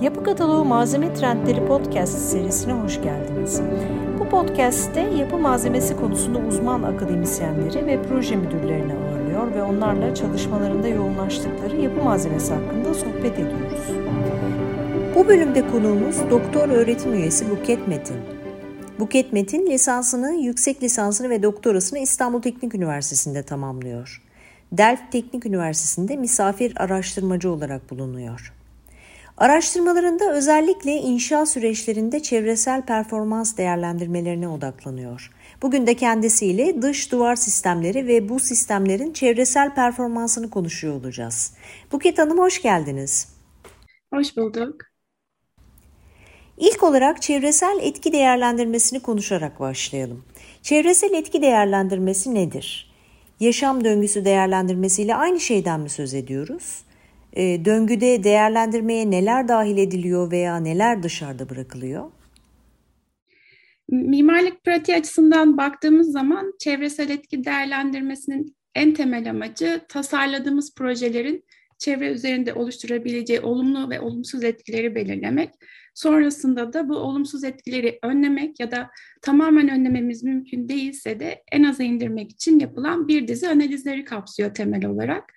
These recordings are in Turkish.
Yapı Kataloğu Malzeme Trendleri Podcast serisine hoş geldiniz. Bu podcast'te yapı malzemesi konusunda uzman akademisyenleri ve proje müdürlerini ağırlıyor ve onlarla çalışmalarında yoğunlaştıkları yapı malzemesi hakkında sohbet ediyoruz. Bu bölümde konuğumuz doktor öğretim üyesi Buket Metin. Buket Metin lisansını, yüksek lisansını ve doktorasını İstanbul Teknik Üniversitesi'nde tamamlıyor. Delft Teknik Üniversitesi'nde misafir araştırmacı olarak bulunuyor. Araştırmalarında özellikle inşa süreçlerinde çevresel performans değerlendirmelerine odaklanıyor. Bugün de kendisiyle dış duvar sistemleri ve bu sistemlerin çevresel performansını konuşuyor olacağız. Buket Hanım hoş geldiniz. Hoş bulduk. İlk olarak çevresel etki değerlendirmesini konuşarak başlayalım. Çevresel etki değerlendirmesi nedir? Yaşam döngüsü değerlendirmesiyle aynı şeyden mi söz ediyoruz? E, döngüde değerlendirmeye neler dahil ediliyor veya neler dışarıda bırakılıyor? Mimarlık pratiği açısından baktığımız zaman çevresel etki değerlendirmesinin en temel amacı tasarladığımız projelerin çevre üzerinde oluşturabileceği olumlu ve olumsuz etkileri belirlemek. Sonrasında da bu olumsuz etkileri önlemek ya da tamamen önlememiz mümkün değilse de en aza indirmek için yapılan bir dizi analizleri kapsıyor temel olarak.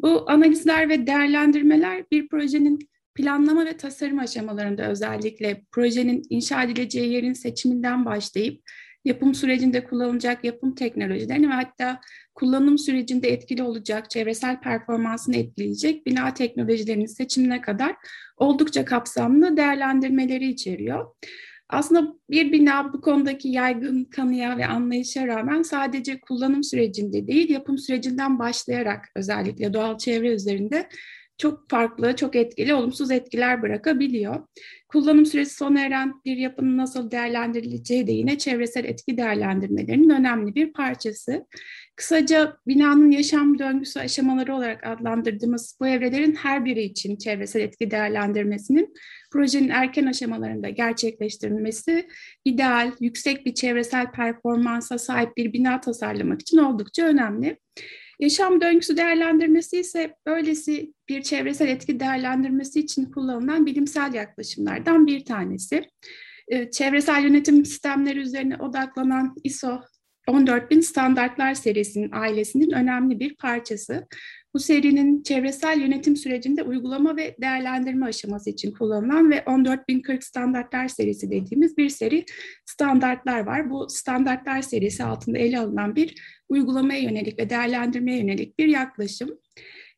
Bu analizler ve değerlendirmeler bir projenin planlama ve tasarım aşamalarında özellikle projenin inşa edileceği yerin seçiminden başlayıp yapım sürecinde kullanılacak yapım teknolojilerini ve hatta kullanım sürecinde etkili olacak, çevresel performansını etkileyecek bina teknolojilerinin seçimine kadar oldukça kapsamlı değerlendirmeleri içeriyor. Aslında bir bina bu konudaki yaygın kanıya ve anlayışa rağmen sadece kullanım sürecinde değil, yapım sürecinden başlayarak özellikle doğal çevre üzerinde çok farklı, çok etkili, olumsuz etkiler bırakabiliyor. Kullanım süresi sona eren bir yapının nasıl değerlendirileceği de yine çevresel etki değerlendirmelerinin önemli bir parçası. Kısaca binanın yaşam döngüsü aşamaları olarak adlandırdığımız bu evrelerin her biri için çevresel etki değerlendirmesinin projenin erken aşamalarında gerçekleştirilmesi ideal, yüksek bir çevresel performansa sahip bir bina tasarlamak için oldukça önemli. Yaşam döngüsü değerlendirmesi ise böylesi bir çevresel etki değerlendirmesi için kullanılan bilimsel yaklaşımlardan bir tanesi. Ee, çevresel yönetim sistemleri üzerine odaklanan ISO 14000 standartlar serisinin ailesinin önemli bir parçası. Bu serinin çevresel yönetim sürecinde uygulama ve değerlendirme aşaması için kullanılan ve 14040 standartlar serisi dediğimiz bir seri standartlar var. Bu standartlar serisi altında ele alınan bir uygulamaya yönelik ve değerlendirmeye yönelik bir yaklaşım.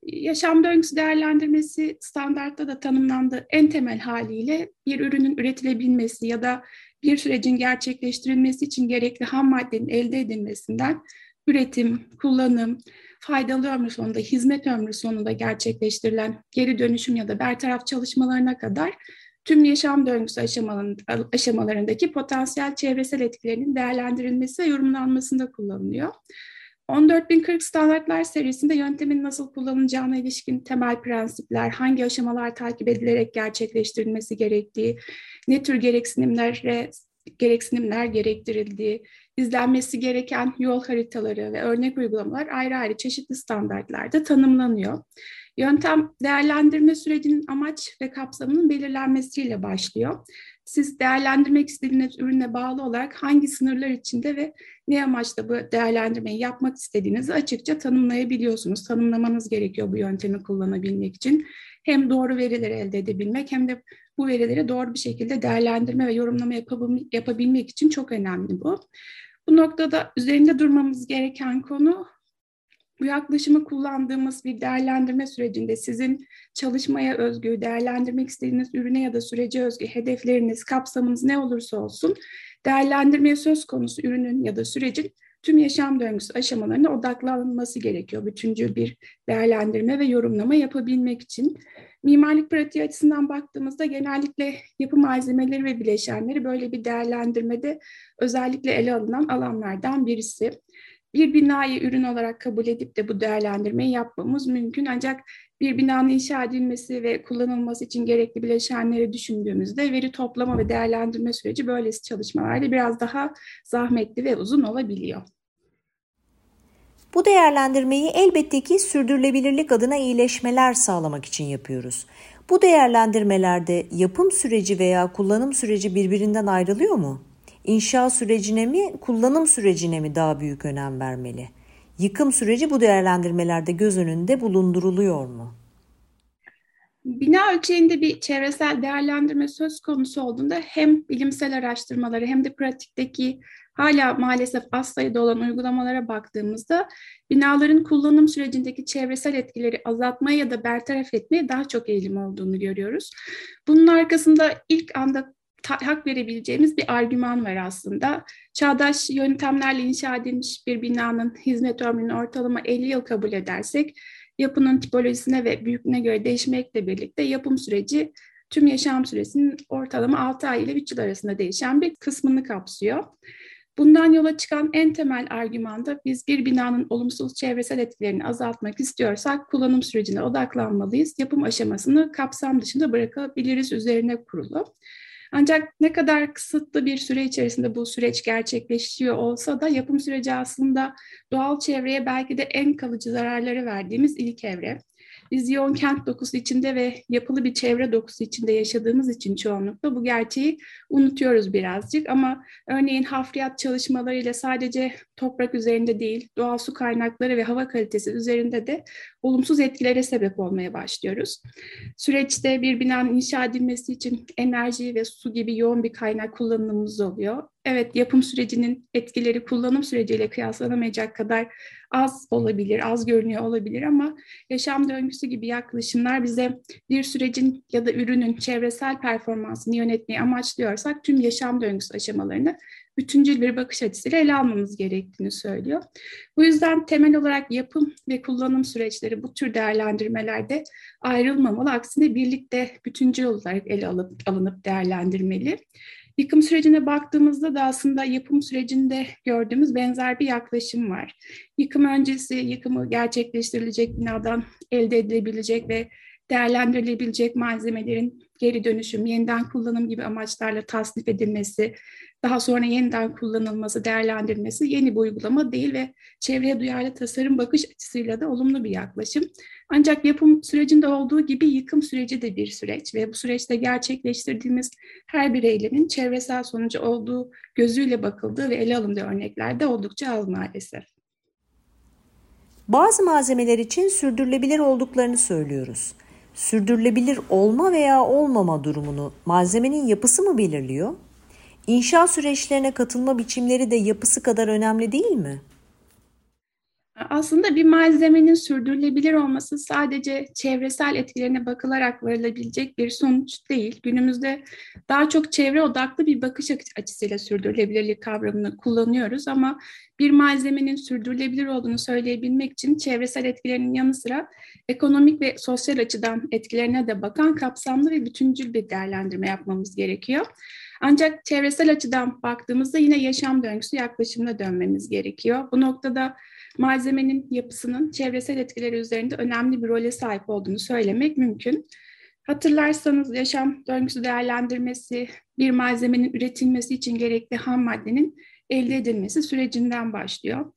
Yaşam döngüsü değerlendirmesi standartta da tanımlandığı en temel haliyle bir ürünün üretilebilmesi ya da bir sürecin gerçekleştirilmesi için gerekli ham maddenin elde edilmesinden üretim, kullanım, faydalı ömrü sonunda, hizmet ömrü sonunda gerçekleştirilen geri dönüşüm ya da bertaraf çalışmalarına kadar tüm yaşam döngüsü aşamalarındaki potansiyel çevresel etkilerinin değerlendirilmesi ve yorumlanmasında kullanılıyor. 14040 standartlar serisinde yöntemin nasıl kullanılacağına ilişkin temel prensipler, hangi aşamalar takip edilerek gerçekleştirilmesi gerektiği, ne tür gereksinimlere gereksinimler gerektirildiği, izlenmesi gereken yol haritaları ve örnek uygulamalar ayrı ayrı çeşitli standartlarda tanımlanıyor. Yöntem değerlendirme sürecinin amaç ve kapsamının belirlenmesiyle başlıyor. Siz değerlendirmek istediğiniz ürüne bağlı olarak hangi sınırlar içinde ve ne amaçla bu değerlendirmeyi yapmak istediğinizi açıkça tanımlayabiliyorsunuz. Tanımlamanız gerekiyor bu yöntemi kullanabilmek için. Hem doğru verileri elde edebilmek hem de bu verileri doğru bir şekilde değerlendirme ve yorumlama yapabilmek için çok önemli bu. Bu noktada üzerinde durmamız gereken konu bu yaklaşımı kullandığımız bir değerlendirme sürecinde sizin çalışmaya özgü, değerlendirmek istediğiniz ürüne ya da sürece özgü hedefleriniz, kapsamınız ne olursa olsun değerlendirmeye söz konusu ürünün ya da sürecin tüm yaşam döngüsü aşamalarına odaklanması gerekiyor. Bütüncül bir değerlendirme ve yorumlama yapabilmek için. Mimarlık pratiği açısından baktığımızda genellikle yapı malzemeleri ve bileşenleri böyle bir değerlendirmede özellikle ele alınan alanlardan birisi. Bir binayı ürün olarak kabul edip de bu değerlendirmeyi yapmamız mümkün. Ancak bir binanın inşa edilmesi ve kullanılması için gerekli bileşenleri düşündüğümüzde veri toplama ve değerlendirme süreci böylesi çalışmalarda biraz daha zahmetli ve uzun olabiliyor. Bu değerlendirmeyi elbette ki sürdürülebilirlik adına iyileşmeler sağlamak için yapıyoruz. Bu değerlendirmelerde yapım süreci veya kullanım süreci birbirinden ayrılıyor mu? İnşa sürecine mi, kullanım sürecine mi daha büyük önem vermeli? Yıkım süreci bu değerlendirmelerde göz önünde bulunduruluyor mu? Bina ölçeğinde bir çevresel değerlendirme söz konusu olduğunda hem bilimsel araştırmaları hem de pratikteki hala maalesef az sayıda olan uygulamalara baktığımızda binaların kullanım sürecindeki çevresel etkileri azaltmaya ya da bertaraf etmeye daha çok eğilim olduğunu görüyoruz. Bunun arkasında ilk anda hak verebileceğimiz bir argüman var aslında. Çağdaş yöntemlerle inşa edilmiş bir binanın hizmet ömrünü ortalama 50 yıl kabul edersek, yapının tipolojisine ve büyüklüğüne göre değişmekle birlikte yapım süreci tüm yaşam süresinin ortalama 6 ay ile 3 yıl arasında değişen bir kısmını kapsıyor. Bundan yola çıkan en temel argüman da biz bir binanın olumsuz çevresel etkilerini azaltmak istiyorsak kullanım sürecine odaklanmalıyız. Yapım aşamasını kapsam dışında bırakabiliriz üzerine kurulu. Ancak ne kadar kısıtlı bir süre içerisinde bu süreç gerçekleşiyor olsa da yapım süreci aslında doğal çevreye belki de en kalıcı zararları verdiğimiz ilk evre. Biz yoğun kent dokusu içinde ve yapılı bir çevre dokusu içinde yaşadığımız için çoğunlukla bu gerçeği unutuyoruz birazcık. Ama örneğin hafriyat çalışmalarıyla sadece toprak üzerinde değil, doğal su kaynakları ve hava kalitesi üzerinde de olumsuz etkilere sebep olmaya başlıyoruz. Süreçte bir binanın inşa edilmesi için enerji ve su gibi yoğun bir kaynak kullanımımız oluyor. Evet, yapım sürecinin etkileri kullanım süreciyle kıyaslanamayacak kadar az olabilir, az görünüyor olabilir ama yaşam döngüsü gibi yaklaşımlar bize bir sürecin ya da ürünün çevresel performansını yönetmeyi amaçlıyorsak tüm yaşam döngüsü aşamalarını bütüncül bir bakış açısıyla ele almamız gerektiğini söylüyor. Bu yüzden temel olarak yapım ve kullanım süreçleri bu tür değerlendirmelerde ayrılmamalı. Aksine birlikte bütüncül olarak ele alıp, alınıp değerlendirmeli. Yıkım sürecine baktığımızda da aslında yapım sürecinde gördüğümüz benzer bir yaklaşım var. Yıkım öncesi yıkımı gerçekleştirilecek binadan elde edilebilecek ve değerlendirilebilecek malzemelerin geri dönüşüm, yeniden kullanım gibi amaçlarla tasnif edilmesi, daha sonra yeniden kullanılması, değerlendirilmesi yeni bir uygulama değil ve çevreye duyarlı tasarım bakış açısıyla da olumlu bir yaklaşım. Ancak yapım sürecinde olduğu gibi yıkım süreci de bir süreç ve bu süreçte gerçekleştirdiğimiz her bir eylemin çevresel sonucu olduğu gözüyle bakıldığı ve ele alındığı örneklerde oldukça az maalesef. Bazı malzemeler için sürdürülebilir olduklarını söylüyoruz. Sürdürülebilir olma veya olmama durumunu malzemenin yapısı mı belirliyor? İnşa süreçlerine katılma biçimleri de yapısı kadar önemli değil mi? Aslında bir malzemenin sürdürülebilir olması sadece çevresel etkilerine bakılarak varılabilecek bir sonuç değil. Günümüzde daha çok çevre odaklı bir bakış açısıyla sürdürülebilirlik kavramını kullanıyoruz ama bir malzemenin sürdürülebilir olduğunu söyleyebilmek için çevresel etkilerinin yanı sıra ekonomik ve sosyal açıdan etkilerine de bakan kapsamlı ve bütüncül bir değerlendirme yapmamız gerekiyor. Ancak çevresel açıdan baktığımızda yine yaşam döngüsü yaklaşımına dönmemiz gerekiyor. Bu noktada malzemenin yapısının çevresel etkileri üzerinde önemli bir role sahip olduğunu söylemek mümkün. Hatırlarsanız yaşam döngüsü değerlendirmesi bir malzemenin üretilmesi için gerekli ham maddenin elde edilmesi sürecinden başlıyor.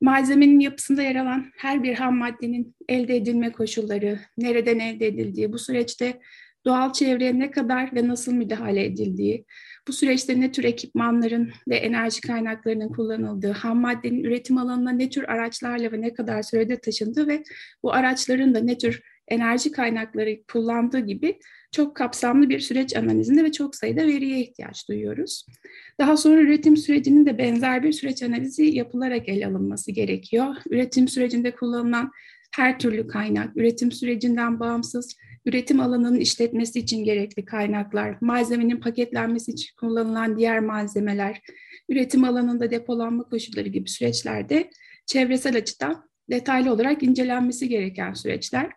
Malzemenin yapısında yer alan her bir ham maddenin elde edilme koşulları, nereden elde edildiği, bu süreçte doğal çevreye ne kadar ve nasıl müdahale edildiği, bu süreçte ne tür ekipmanların ve enerji kaynaklarının kullanıldığı, ham maddenin üretim alanına ne tür araçlarla ve ne kadar sürede taşındığı ve bu araçların da ne tür enerji kaynakları kullandığı gibi çok kapsamlı bir süreç analizinde ve çok sayıda veriye ihtiyaç duyuyoruz. Daha sonra üretim sürecinin de benzer bir süreç analizi yapılarak ele alınması gerekiyor. Üretim sürecinde kullanılan her türlü kaynak, üretim sürecinden bağımsız üretim alanının işletmesi için gerekli kaynaklar, malzemenin paketlenmesi için kullanılan diğer malzemeler, üretim alanında depolanma koşulları gibi süreçlerde çevresel açıdan detaylı olarak incelenmesi gereken süreçler.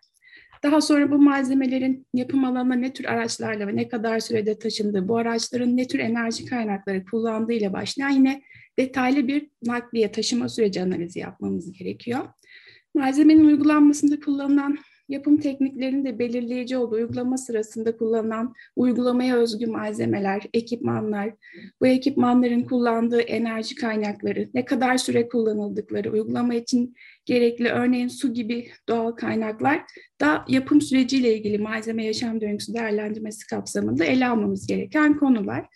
Daha sonra bu malzemelerin yapım alanına ne tür araçlarla ve ne kadar sürede taşındığı, bu araçların ne tür enerji kaynakları kullandığı ile başlayan yine detaylı bir nakliye taşıma süreci analizi yapmamız gerekiyor. Malzemenin uygulanmasında kullanılan yapım tekniklerinin de belirleyici olduğu uygulama sırasında kullanılan uygulamaya özgü malzemeler, ekipmanlar, bu ekipmanların kullandığı enerji kaynakları, ne kadar süre kullanıldıkları, uygulama için gerekli örneğin su gibi doğal kaynaklar da yapım süreciyle ilgili malzeme yaşam döngüsü değerlendirmesi kapsamında ele almamız gereken konular.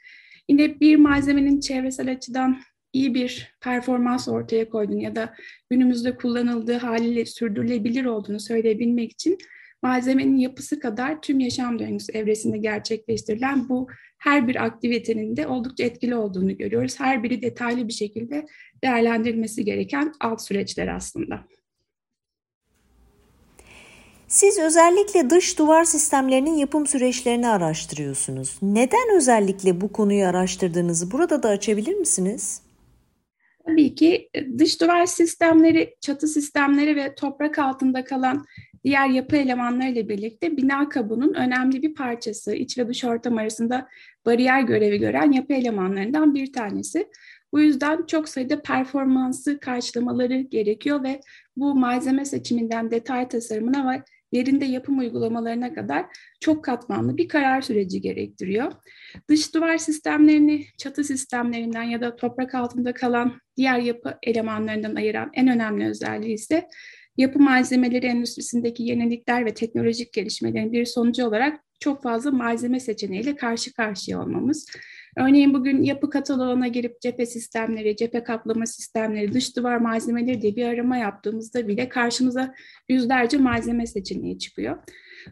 Yine bir malzemenin çevresel açıdan iyi bir performans ortaya koydun ya da günümüzde kullanıldığı haliyle sürdürülebilir olduğunu söyleyebilmek için malzemenin yapısı kadar tüm yaşam döngüsü evresinde gerçekleştirilen bu her bir aktivitenin de oldukça etkili olduğunu görüyoruz. Her biri detaylı bir şekilde değerlendirilmesi gereken alt süreçler aslında. Siz özellikle dış duvar sistemlerinin yapım süreçlerini araştırıyorsunuz. Neden özellikle bu konuyu araştırdığınızı burada da açabilir misiniz? Tabii ki e, dış duvar sistemleri, çatı sistemleri ve toprak altında kalan diğer yapı elemanlarıyla birlikte bina kabuğunun önemli bir parçası. İç ve dış ortam arasında bariyer görevi gören yapı elemanlarından bir tanesi. Bu yüzden çok sayıda performansı karşılamaları gerekiyor ve bu malzeme seçiminden detay tasarımına ve yerinde yapım uygulamalarına kadar çok katmanlı bir karar süreci gerektiriyor. Dış duvar sistemlerini çatı sistemlerinden ya da toprak altında kalan diğer yapı elemanlarından ayıran en önemli özelliği ise yapı malzemeleri endüstrisindeki yenilikler ve teknolojik gelişmelerin bir sonucu olarak çok fazla malzeme seçeneğiyle karşı karşıya olmamız. Örneğin bugün yapı kataloğuna girip cephe sistemleri, cephe kaplama sistemleri, dış duvar malzemeleri diye bir arama yaptığımızda bile karşımıza yüzlerce malzeme seçeneği çıkıyor.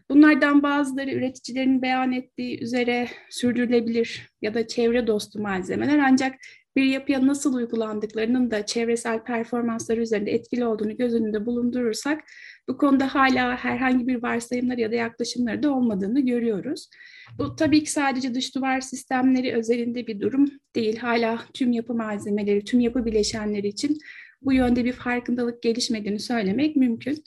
Bunlardan bazıları üreticilerin beyan ettiği üzere sürdürülebilir ya da çevre dostu malzemeler ancak bir yapıya nasıl uygulandıklarının da çevresel performansları üzerinde etkili olduğunu göz önünde bulundurursak bu konuda hala herhangi bir varsayımlar ya da yaklaşımları da olmadığını görüyoruz. Bu tabii ki sadece dış duvar sistemleri özelinde bir durum değil. Hala tüm yapı malzemeleri, tüm yapı bileşenleri için bu yönde bir farkındalık gelişmediğini söylemek mümkün.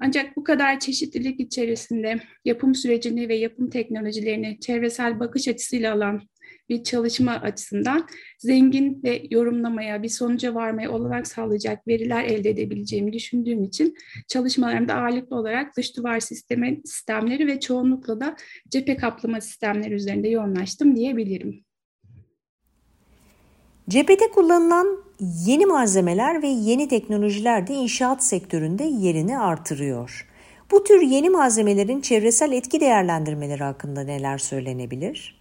Ancak bu kadar çeşitlilik içerisinde yapım sürecini ve yapım teknolojilerini çevresel bakış açısıyla alan bir çalışma açısından zengin ve yorumlamaya, bir sonuca varmaya olanak sağlayacak veriler elde edebileceğimi düşündüğüm için çalışmalarımda ağırlıklı olarak dış duvar sistemi, sistemleri ve çoğunlukla da cephe kaplama sistemleri üzerinde yoğunlaştım diyebilirim. Cephede kullanılan yeni malzemeler ve yeni teknolojiler de inşaat sektöründe yerini artırıyor. Bu tür yeni malzemelerin çevresel etki değerlendirmeleri hakkında neler söylenebilir?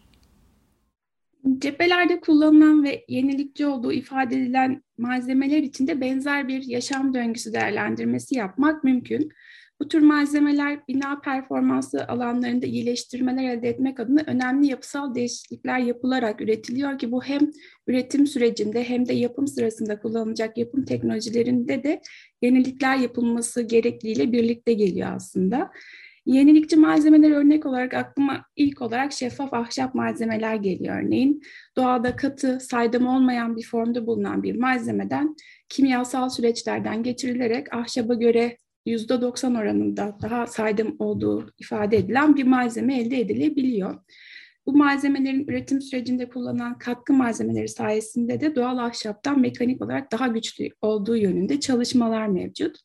Cephelerde kullanılan ve yenilikçi olduğu ifade edilen malzemeler için de benzer bir yaşam döngüsü değerlendirmesi yapmak mümkün. Bu tür malzemeler bina performansı alanlarında iyileştirmeler elde etmek adına önemli yapısal değişiklikler yapılarak üretiliyor ki bu hem üretim sürecinde hem de yapım sırasında kullanılacak yapım teknolojilerinde de yenilikler yapılması gerekliğiyle birlikte geliyor aslında. Yenilikçi malzemeler örnek olarak aklıma ilk olarak şeffaf ahşap malzemeler geliyor örneğin. Doğada katı, saydam olmayan bir formda bulunan bir malzemeden kimyasal süreçlerden geçirilerek ahşaba göre %90 oranında daha saydam olduğu ifade edilen bir malzeme elde edilebiliyor. Bu malzemelerin üretim sürecinde kullanılan katkı malzemeleri sayesinde de doğal ahşaptan mekanik olarak daha güçlü olduğu yönünde çalışmalar mevcut.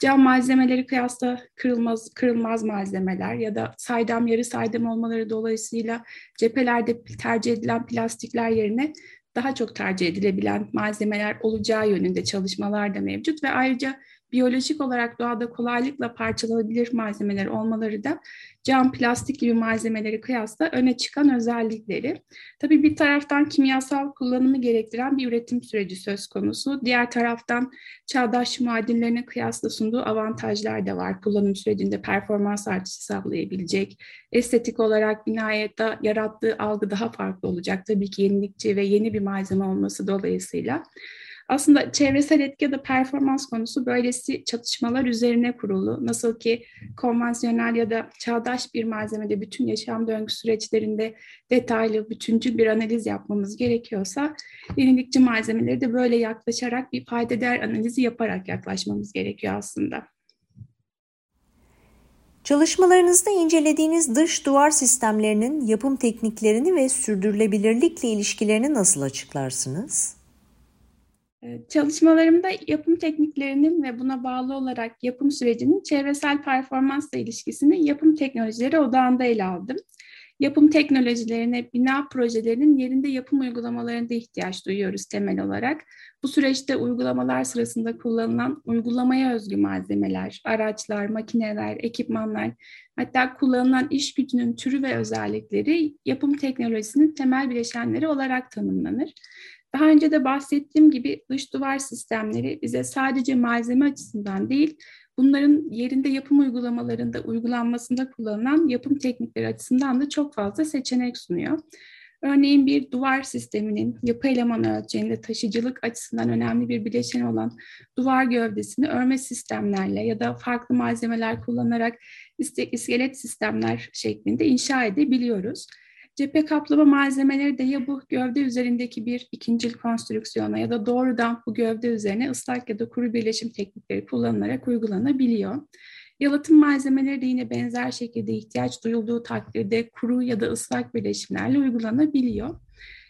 Cam malzemeleri kıyasla kırılmaz, kırılmaz malzemeler ya da saydam yarı saydam olmaları dolayısıyla cephelerde tercih edilen plastikler yerine daha çok tercih edilebilen malzemeler olacağı yönünde çalışmalar da mevcut ve ayrıca biyolojik olarak doğada kolaylıkla parçalanabilir malzemeler olmaları da cam, plastik gibi malzemeleri kıyasla öne çıkan özellikleri. Tabii bir taraftan kimyasal kullanımı gerektiren bir üretim süreci söz konusu. Diğer taraftan çağdaş muadillerine kıyasla sunduğu avantajlar da var. Kullanım sürecinde performans artışı sağlayabilecek. Estetik olarak binaya yarattığı algı daha farklı olacak. Tabii ki yenilikçi ve yeni bir malzeme olması dolayısıyla. Aslında çevresel etki ya da performans konusu böylesi çatışmalar üzerine kurulu. Nasıl ki konvansiyonel ya da çağdaş bir malzemede bütün yaşam döngü süreçlerinde detaylı, bütüncül bir analiz yapmamız gerekiyorsa yenilikçi malzemeleri de böyle yaklaşarak bir fayda değer analizi yaparak yaklaşmamız gerekiyor aslında. Çalışmalarınızda incelediğiniz dış duvar sistemlerinin yapım tekniklerini ve sürdürülebilirlikle ilişkilerini nasıl açıklarsınız? Ee, çalışmalarımda yapım tekniklerinin ve buna bağlı olarak yapım sürecinin çevresel performansla ilişkisini yapım teknolojileri odağında ele aldım. Yapım teknolojilerine, bina projelerinin yerinde yapım uygulamalarında ihtiyaç duyuyoruz temel olarak. Bu süreçte uygulamalar sırasında kullanılan uygulamaya özgü malzemeler, araçlar, makineler, ekipmanlar, hatta kullanılan iş gücünün türü ve özellikleri yapım teknolojisinin temel bileşenleri olarak tanımlanır. Daha önce de bahsettiğim gibi dış duvar sistemleri bize sadece malzeme açısından değil, bunların yerinde yapım uygulamalarında uygulanmasında kullanılan yapım teknikleri açısından da çok fazla seçenek sunuyor. Örneğin bir duvar sisteminin yapı elemanı ölçeğinde taşıyıcılık açısından önemli bir bileşen olan duvar gövdesini örme sistemlerle ya da farklı malzemeler kullanarak iskelet sistemler şeklinde inşa edebiliyoruz. Cephe kaplama malzemeleri de ya bu gövde üzerindeki bir ikincil konstrüksiyona ya da doğrudan bu gövde üzerine ıslak ya da kuru birleşim teknikleri kullanılarak uygulanabiliyor. Yalıtım malzemeleri de yine benzer şekilde ihtiyaç duyulduğu takdirde kuru ya da ıslak birleşimlerle uygulanabiliyor.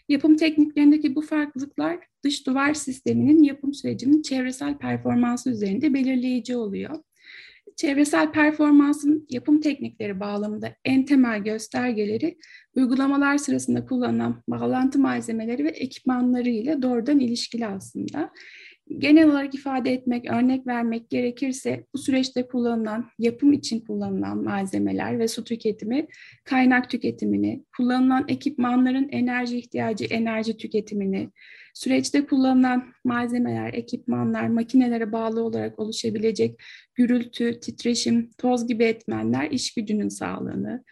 Yapım tekniklerindeki bu farklılıklar dış duvar sisteminin yapım sürecinin çevresel performansı üzerinde belirleyici oluyor. Çevresel performansın yapım teknikleri bağlamında en temel göstergeleri uygulamalar sırasında kullanılan bağlantı malzemeleri ve ekipmanları ile doğrudan ilişkili aslında. Genel olarak ifade etmek, örnek vermek gerekirse bu süreçte kullanılan, yapım için kullanılan malzemeler ve su tüketimi, kaynak tüketimini, kullanılan ekipmanların enerji ihtiyacı, enerji tüketimini, süreçte kullanılan malzemeler, ekipmanlar, makinelere bağlı olarak oluşabilecek gürültü, titreşim, toz gibi etmenler iş gücünün sağlığını,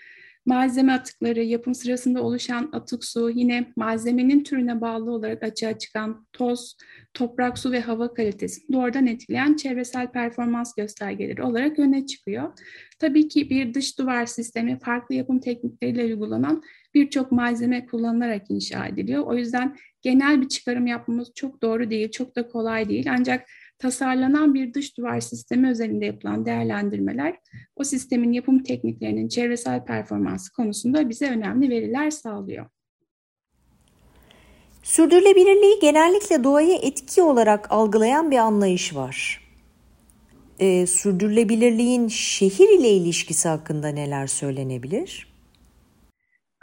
malzeme atıkları, yapım sırasında oluşan atık su, yine malzemenin türüne bağlı olarak açığa çıkan toz, toprak, su ve hava kalitesini doğrudan etkileyen çevresel performans göstergeleri olarak öne çıkıyor. Tabii ki bir dış duvar sistemi farklı yapım teknikleriyle uygulanan birçok malzeme kullanılarak inşa ediliyor. O yüzden genel bir çıkarım yapmamız çok doğru değil, çok da kolay değil. Ancak tasarlanan bir dış duvar sistemi özelinde yapılan değerlendirmeler o sistemin yapım tekniklerinin çevresel performansı konusunda bize önemli veriler sağlıyor. Sürdürülebilirliği genellikle doğaya etki olarak algılayan bir anlayış var. Ee, sürdürülebilirliğin şehir ile ilişkisi hakkında neler söylenebilir?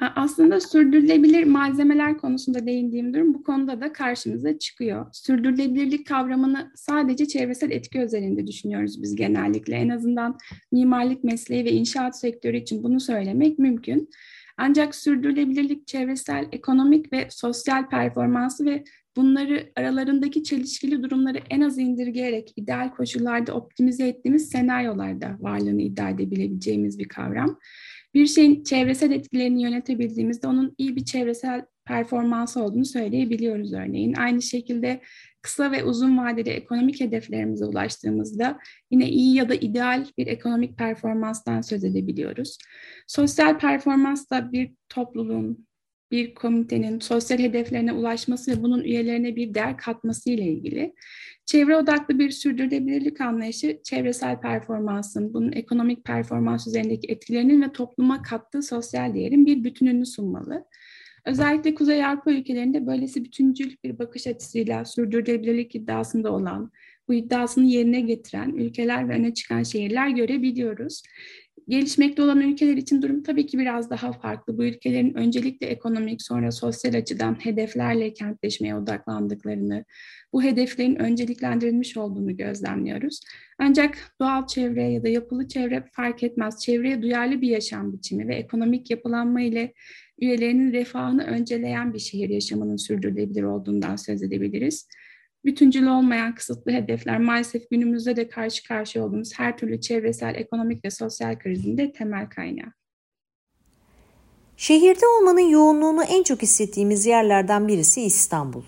Aslında sürdürülebilir malzemeler konusunda değindiğim durum bu konuda da karşımıza çıkıyor. Sürdürülebilirlik kavramını sadece çevresel etki özelinde düşünüyoruz biz genellikle. En azından mimarlık mesleği ve inşaat sektörü için bunu söylemek mümkün. Ancak sürdürülebilirlik çevresel, ekonomik ve sosyal performansı ve bunları aralarındaki çelişkili durumları en az indirgeyerek ideal koşullarda optimize ettiğimiz senaryolarda varlığını iddia edebileceğimiz bir kavram bir şeyin çevresel etkilerini yönetebildiğimizde onun iyi bir çevresel performansı olduğunu söyleyebiliyoruz örneğin. Aynı şekilde kısa ve uzun vadeli ekonomik hedeflerimize ulaştığımızda yine iyi ya da ideal bir ekonomik performanstan söz edebiliyoruz. Sosyal performans da bir topluluğun, bir komitenin sosyal hedeflerine ulaşması ve bunun üyelerine bir değer katması ile ilgili. Çevre odaklı bir sürdürülebilirlik anlayışı çevresel performansın, bunun ekonomik performans üzerindeki etkilerinin ve topluma kattığı sosyal değerin bir bütününü sunmalı. Özellikle Kuzey Avrupa ülkelerinde böylesi bütüncül bir bakış açısıyla sürdürülebilirlik iddiasında olan, bu iddiasını yerine getiren ülkeler ve öne çıkan şehirler görebiliyoruz. Gelişmekte olan ülkeler için durum tabii ki biraz daha farklı. Bu ülkelerin öncelikle ekonomik sonra sosyal açıdan hedeflerle kentleşmeye odaklandıklarını, bu hedeflerin önceliklendirilmiş olduğunu gözlemliyoruz. Ancak doğal çevre ya da yapılı çevre fark etmez. Çevreye duyarlı bir yaşam biçimi ve ekonomik yapılanma ile üyelerinin refahını önceleyen bir şehir yaşamının sürdürülebilir olduğundan söz edebiliriz bütüncül olmayan kısıtlı hedefler maalesef günümüzde de karşı karşıya olduğumuz her türlü çevresel, ekonomik ve sosyal krizin de temel kaynağı. Şehirde olmanın yoğunluğunu en çok hissettiğimiz yerlerden birisi İstanbul.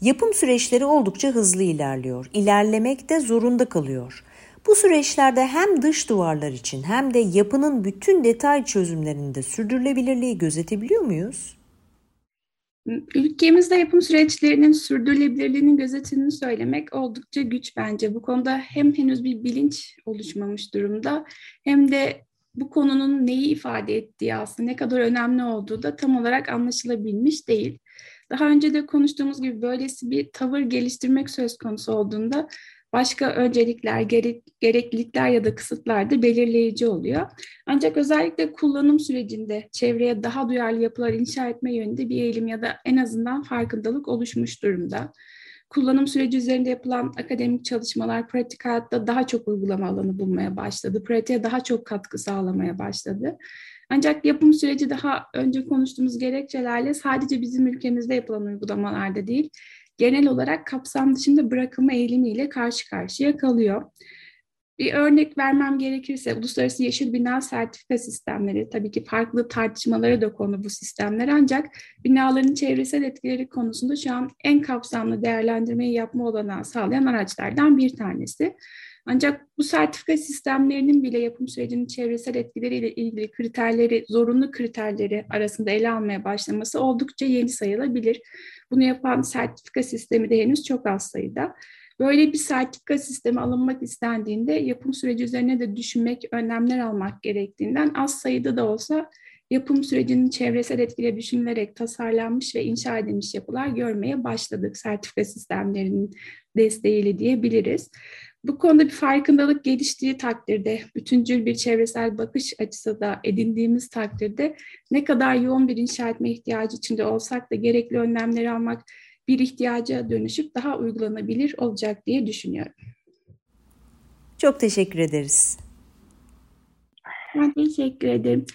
Yapım süreçleri oldukça hızlı ilerliyor. İlerlemek de zorunda kalıyor. Bu süreçlerde hem dış duvarlar için hem de yapının bütün detay çözümlerinde sürdürülebilirliği gözetebiliyor muyuz? Ülkemizde yapım süreçlerinin sürdürülebilirliğinin gözetildiğini söylemek oldukça güç bence. Bu konuda hem henüz bir bilinç oluşmamış durumda hem de bu konunun neyi ifade ettiği aslında ne kadar önemli olduğu da tam olarak anlaşılabilmiş değil. Daha önce de konuştuğumuz gibi böylesi bir tavır geliştirmek söz konusu olduğunda başka öncelikler, gerek, gereklilikler ya da kısıtlar da belirleyici oluyor. Ancak özellikle kullanım sürecinde çevreye daha duyarlı yapılar inşa etme yönünde bir eğilim ya da en azından farkındalık oluşmuş durumda. Kullanım süreci üzerinde yapılan akademik çalışmalar pratik hayatta daha çok uygulama alanı bulmaya başladı. Pratiğe daha çok katkı sağlamaya başladı. Ancak yapım süreci daha önce konuştuğumuz gerekçelerle sadece bizim ülkemizde yapılan uygulamalarda değil, genel olarak kapsam dışında bırakılma eğilimiyle karşı karşıya kalıyor. Bir örnek vermem gerekirse uluslararası yeşil bina sertifika sistemleri tabii ki farklı tartışmalara da konu bu sistemler ancak binaların çevresel etkileri konusunda şu an en kapsamlı değerlendirmeyi yapma olanağı sağlayan araçlardan bir tanesi. Ancak bu sertifika sistemlerinin bile yapım sürecinin çevresel etkileriyle ilgili kriterleri, zorunlu kriterleri arasında ele almaya başlaması oldukça yeni sayılabilir. Bunu yapan sertifika sistemi de henüz çok az sayıda. Böyle bir sertifika sistemi alınmak istendiğinde yapım süreci üzerine de düşünmek, önlemler almak gerektiğinden az sayıda da olsa yapım sürecinin çevresel etkileri düşünülerek tasarlanmış ve inşa edilmiş yapılar görmeye başladık sertifika sistemlerinin desteğiyle diyebiliriz. Bu konuda bir farkındalık geliştiği takdirde, bütüncül bir çevresel bakış açısı da edindiğimiz takdirde ne kadar yoğun bir inşa etme ihtiyacı içinde olsak da gerekli önlemleri almak bir ihtiyaca dönüşüp daha uygulanabilir olacak diye düşünüyorum. Çok teşekkür ederiz. Ben teşekkür ederim.